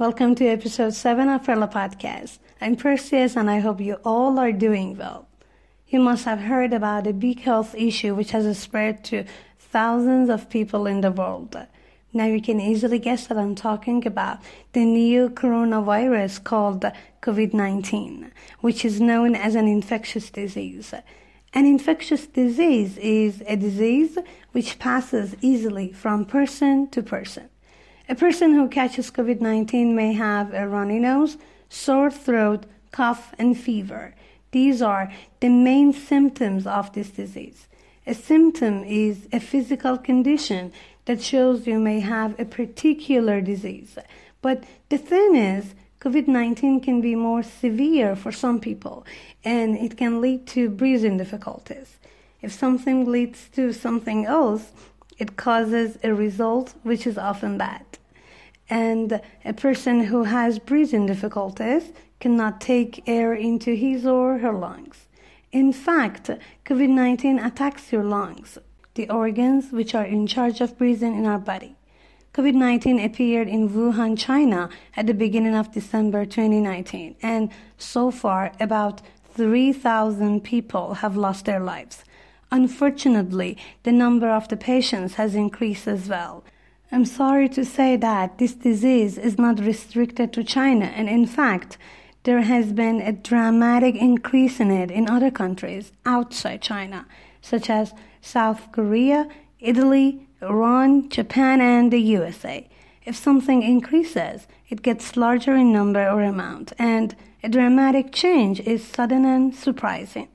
Welcome to episode 7 of Rella Podcast. I'm Perseus and I hope you all are doing well. You must have heard about a big health issue which has spread to thousands of people in the world. Now you can easily guess that I'm talking about the new coronavirus called COVID-19, which is known as an infectious disease. An infectious disease is a disease which passes easily from person to person. A person who catches COVID 19 may have a runny nose, sore throat, cough, and fever. These are the main symptoms of this disease. A symptom is a physical condition that shows you may have a particular disease. But the thing is, COVID 19 can be more severe for some people and it can lead to breathing difficulties. If something leads to something else, it causes a result which is often bad and a person who has breathing difficulties cannot take air into his or her lungs. In fact, COVID 19 attacks your lungs, the organs which are in charge of breathing in our body. COVID 19 appeared in Wuhan, China at the beginning of December 2019, and so far about 3,000 people have lost their lives. Unfortunately, the number of the patients has increased as well. I'm sorry to say that this disease is not restricted to China, and in fact, there has been a dramatic increase in it in other countries outside China, such as South Korea, Italy, Iran, Japan, and the USA. If something increases, it gets larger in number or amount, and a dramatic change is sudden and surprising.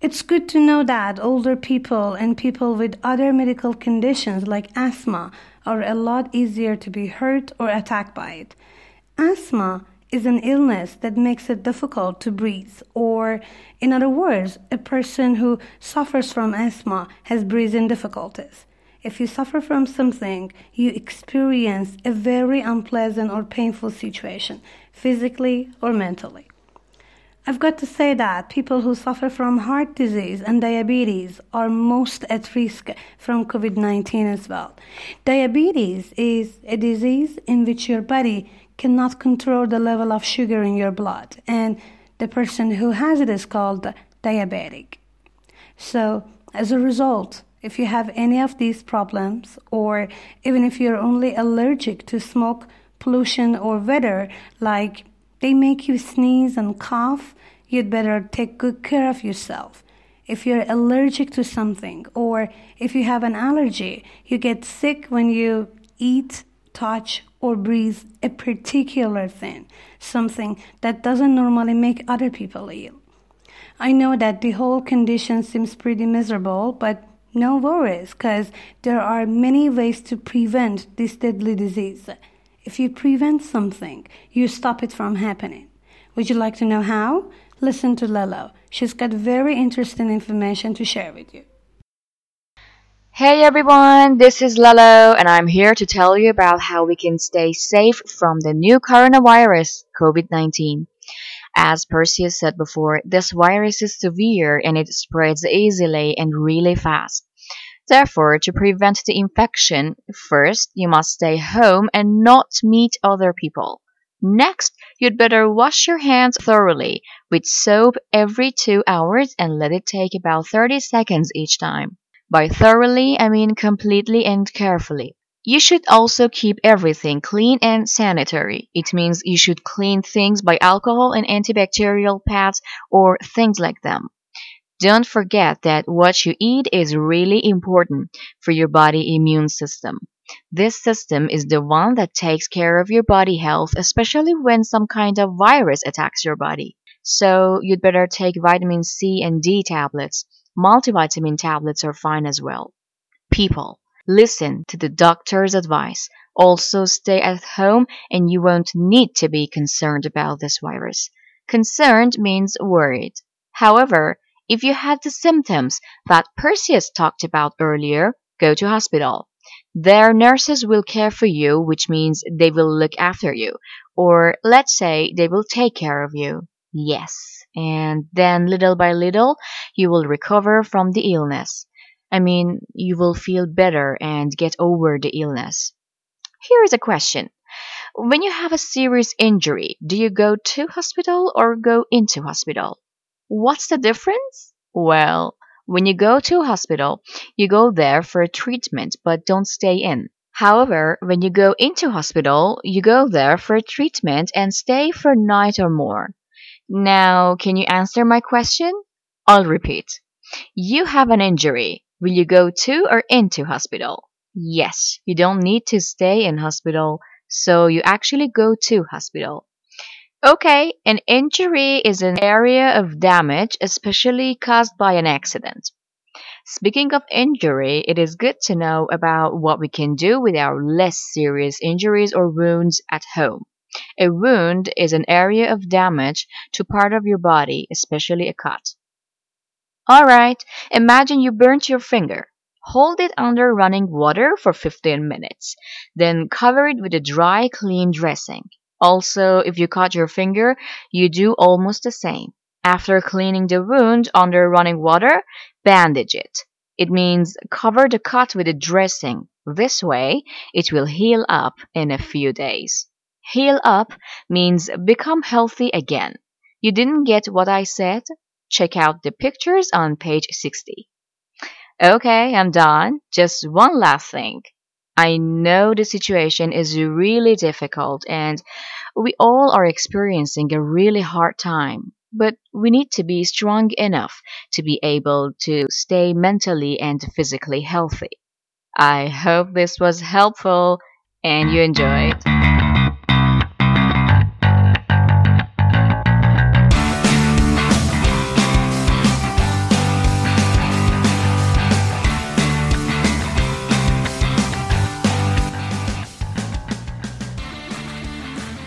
It's good to know that older people and people with other medical conditions like asthma are a lot easier to be hurt or attacked by it. Asthma is an illness that makes it difficult to breathe, or, in other words, a person who suffers from asthma has breathing difficulties. If you suffer from something, you experience a very unpleasant or painful situation, physically or mentally. I've got to say that people who suffer from heart disease and diabetes are most at risk from COVID 19 as well. Diabetes is a disease in which your body cannot control the level of sugar in your blood, and the person who has it is called diabetic. So, as a result, if you have any of these problems, or even if you're only allergic to smoke, pollution, or weather, like they make you sneeze and cough, you'd better take good care of yourself. If you're allergic to something, or if you have an allergy, you get sick when you eat, touch, or breathe a particular thing, something that doesn't normally make other people ill. I know that the whole condition seems pretty miserable, but no worries, because there are many ways to prevent this deadly disease. If you prevent something, you stop it from happening. Would you like to know how? Listen to Lelo. She's got very interesting information to share with you. Hey everyone, this is Lelo, and I'm here to tell you about how we can stay safe from the new coronavirus, COVID 19. As Perseus said before, this virus is severe and it spreads easily and really fast. Therefore, to prevent the infection, first you must stay home and not meet other people. Next, you'd better wash your hands thoroughly with soap every two hours and let it take about 30 seconds each time. By thoroughly, I mean completely and carefully. You should also keep everything clean and sanitary. It means you should clean things by alcohol and antibacterial pads or things like them. Don't forget that what you eat is really important for your body immune system. This system is the one that takes care of your body health, especially when some kind of virus attacks your body. So you'd better take vitamin C and D tablets. Multivitamin tablets are fine as well. People, listen to the doctor's advice. Also stay at home and you won't need to be concerned about this virus. Concerned means worried. However, if you have the symptoms that Perseus talked about earlier, go to hospital. Their nurses will care for you, which means they will look after you. Or let's say they will take care of you. Yes. And then little by little, you will recover from the illness. I mean, you will feel better and get over the illness. Here is a question. When you have a serious injury, do you go to hospital or go into hospital? What's the difference? Well, when you go to hospital, you go there for a treatment but don't stay in. However, when you go into hospital, you go there for a treatment and stay for a night or more. Now, can you answer my question? I'll repeat. You have an injury. Will you go to or into hospital? Yes, you don't need to stay in hospital, so you actually go to hospital. Okay, an injury is an area of damage, especially caused by an accident. Speaking of injury, it is good to know about what we can do with our less serious injuries or wounds at home. A wound is an area of damage to part of your body, especially a cut. Alright, imagine you burnt your finger. Hold it under running water for 15 minutes, then cover it with a dry, clean dressing. Also, if you cut your finger, you do almost the same. After cleaning the wound under running water, bandage it. It means cover the cut with a dressing. This way, it will heal up in a few days. Heal up means become healthy again. You didn't get what I said? Check out the pictures on page 60. Okay, I'm done. Just one last thing. I know the situation is really difficult and we all are experiencing a really hard time but we need to be strong enough to be able to stay mentally and physically healthy. I hope this was helpful and you enjoyed.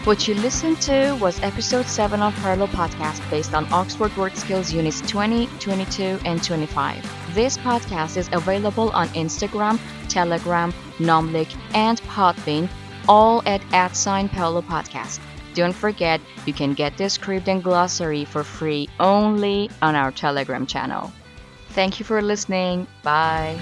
What you listened to was episode 7 of Harlow Podcast based on Oxford Word Skills Units 20, 22, and 25. This podcast is available on Instagram, Telegram, Namlik, and Podbean, all at at sign Paolo Podcast. Don't forget, you can get this script and glossary for free only on our Telegram channel. Thank you for listening. Bye.